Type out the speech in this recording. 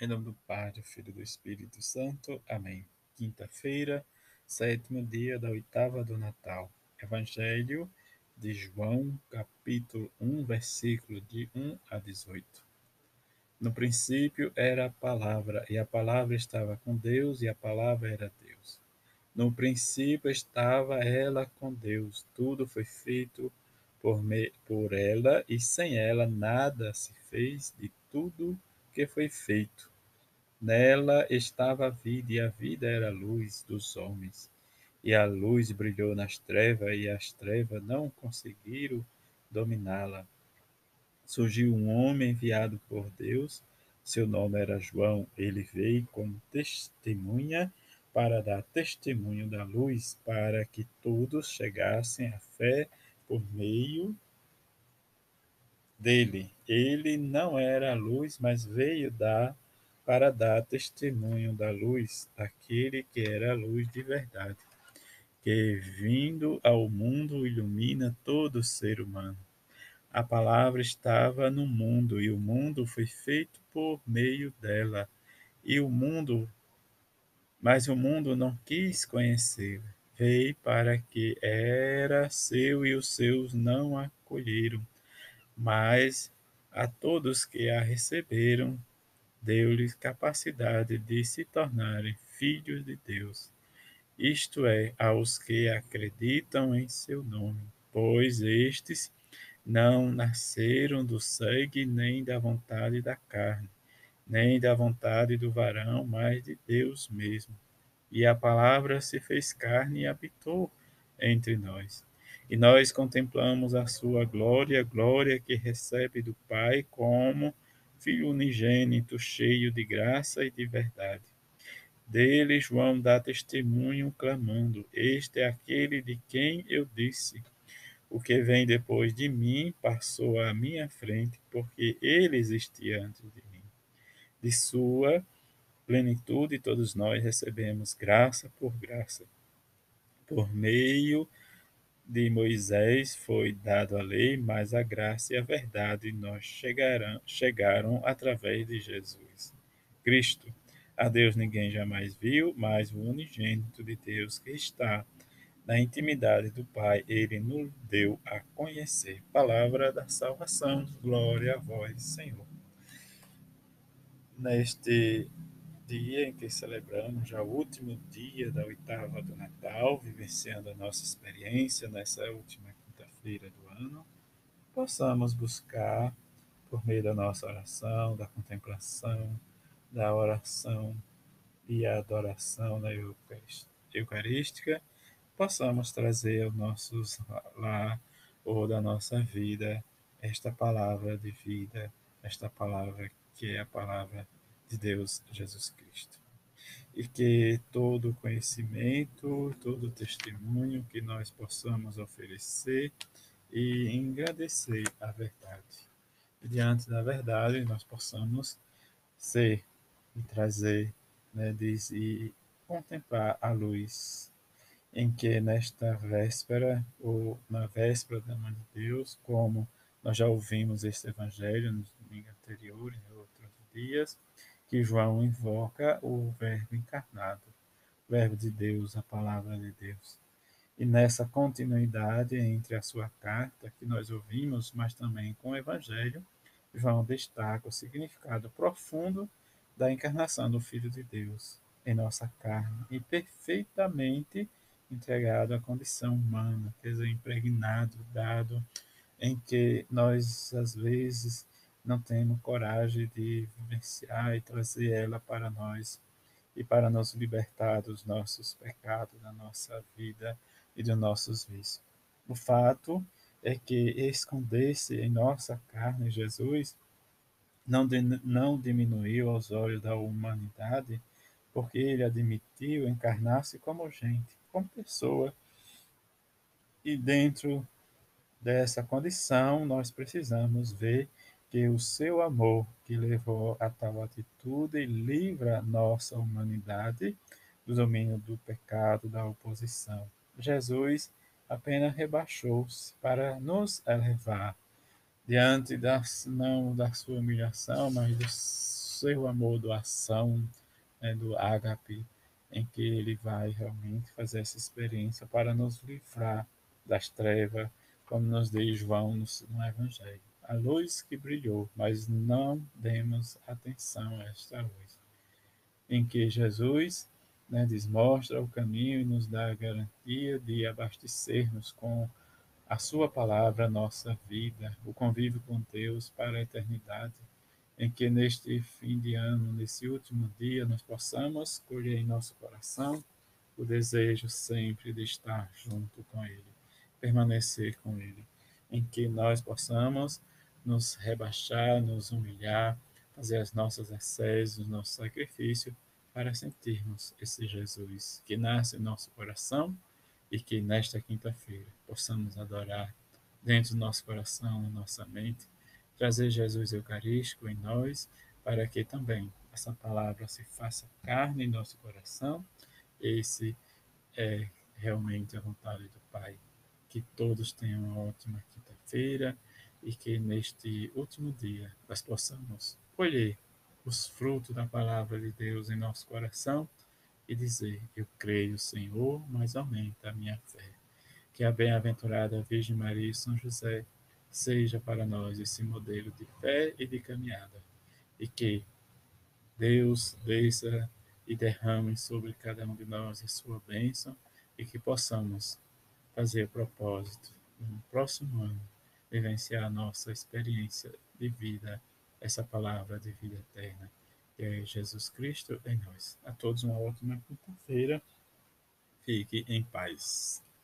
Em nome do Pai, do Filho e do Espírito Santo. Amém. Quinta-feira, sétimo dia da oitava do Natal. Evangelho de João, capítulo 1, versículo de 1 a 18. No princípio era a palavra, e a palavra estava com Deus, e a palavra era Deus. No princípio estava ela com Deus. Tudo foi feito por, me, por ela, e sem ela nada se fez de tudo que foi feito. Nela estava a vida, e a vida era a luz dos homens. E a luz brilhou nas trevas, e as trevas não conseguiram dominá-la. Surgiu um homem enviado por Deus, seu nome era João. Ele veio como testemunha para dar testemunho da luz, para que todos chegassem à fé por meio dele. Ele não era a luz, mas veio dar para dar testemunho da luz, aquele que era a luz de verdade, que vindo ao mundo ilumina todo ser humano. A palavra estava no mundo e o mundo foi feito por meio dela, e o mundo mas o mundo não quis conhecer. Veio para que era seu e os seus não acolheram. Mas a todos que a receberam, deu-lhes capacidade de se tornarem filhos de Deus, isto é, aos que acreditam em seu nome, pois estes não nasceram do sangue nem da vontade da carne, nem da vontade do varão, mas de Deus mesmo. E a palavra se fez carne e habitou entre nós. E nós contemplamos a sua glória, glória que recebe do Pai como Filho unigênito, cheio de graça e de verdade. Dele, João dá testemunho, clamando: Este é aquele de quem eu disse: O que vem depois de mim passou à minha frente, porque ele existia antes de mim. De sua plenitude, todos nós recebemos graça por graça. Por meio de Moisés foi dado a lei, mas a graça e a verdade nós chegaram, chegaram através de Jesus. Cristo, a Deus ninguém jamais viu, mas o unigênito de Deus que está na intimidade do Pai, ele nos deu a conhecer. Palavra da salvação, glória a vós, Senhor. Neste dia em que celebramos já o último dia da oitava do Natal, vivenciando a nossa experiência nessa última quinta-feira do ano, possamos buscar, por meio da nossa oração, da contemplação, da oração e a adoração na Eucarística, possamos trazer ao nosso lar ou da nossa vida esta palavra de vida, esta palavra que é a palavra de Deus Jesus Cristo. E que todo conhecimento, todo testemunho que nós possamos oferecer e engrandecer a verdade. E diante da verdade nós possamos ser e trazer, né, diz, e contemplar a luz em que nesta véspera, ou na véspera da Mãe de Deus, como nós já ouvimos este evangelho nos domingos anteriores, em outros dias, que João invoca o Verbo encarnado, o Verbo de Deus, a palavra de Deus. E nessa continuidade entre a sua carta, que nós ouvimos, mas também com o Evangelho, João destaca o significado profundo da encarnação do Filho de Deus em nossa carne e perfeitamente entregado à condição humana, quer dizer, impregnado, dado em que nós às vezes não temos coragem de vivenciar e trazer ela para nós e para nos libertar dos nossos pecados, da nossa vida e dos nossos vícios. O fato é que esconder-se em nossa carne Jesus não, de, não diminuiu aos olhos da humanidade, porque ele admitiu encarnar-se como gente, como pessoa. E dentro dessa condição, nós precisamos ver que o seu amor que levou a tal atitude livra nossa humanidade do domínio do pecado, da oposição. Jesus apenas rebaixou-se para nos elevar diante das, não da sua humilhação, mas do seu amor, doação, né, do ágape, em que ele vai realmente fazer essa experiência para nos livrar das trevas, como nos diz João no, no Evangelho. A luz que brilhou, mas não demos atenção a esta luz. Em que Jesus né, desmostra o caminho e nos dá a garantia de abastecermos com a Sua palavra, a nossa vida, o convívio com Deus para a eternidade, em que neste fim de ano, nesse último dia, nós possamos colher em nosso coração o desejo sempre de estar junto com Ele, permanecer com Ele, em que nós possamos nos rebaixar, nos humilhar, fazer as nossas ascésias, o nosso sacrifício, para sentirmos esse Jesus que nasce em nosso coração e que nesta quinta-feira possamos adorar dentro do nosso coração, na nossa mente, trazer Jesus Eucarístico em nós, para que também essa palavra se faça carne em nosso coração. Esse é realmente a vontade do Pai. Que todos tenham uma ótima quinta-feira e que neste último dia nós possamos colher os frutos da palavra de Deus em nosso coração e dizer: Eu creio, Senhor, mas aumenta a minha fé. Que a bem-aventurada Virgem Maria e São José seja para nós esse modelo de fé e de caminhada, e que Deus desça e derrame sobre cada um de nós a sua bênção e que possamos fazer propósito no próximo ano vivenciar a nossa experiência de vida essa palavra de vida eterna, que é Jesus Cristo em nós. A todos uma ótima quinta-feira. Fique em paz.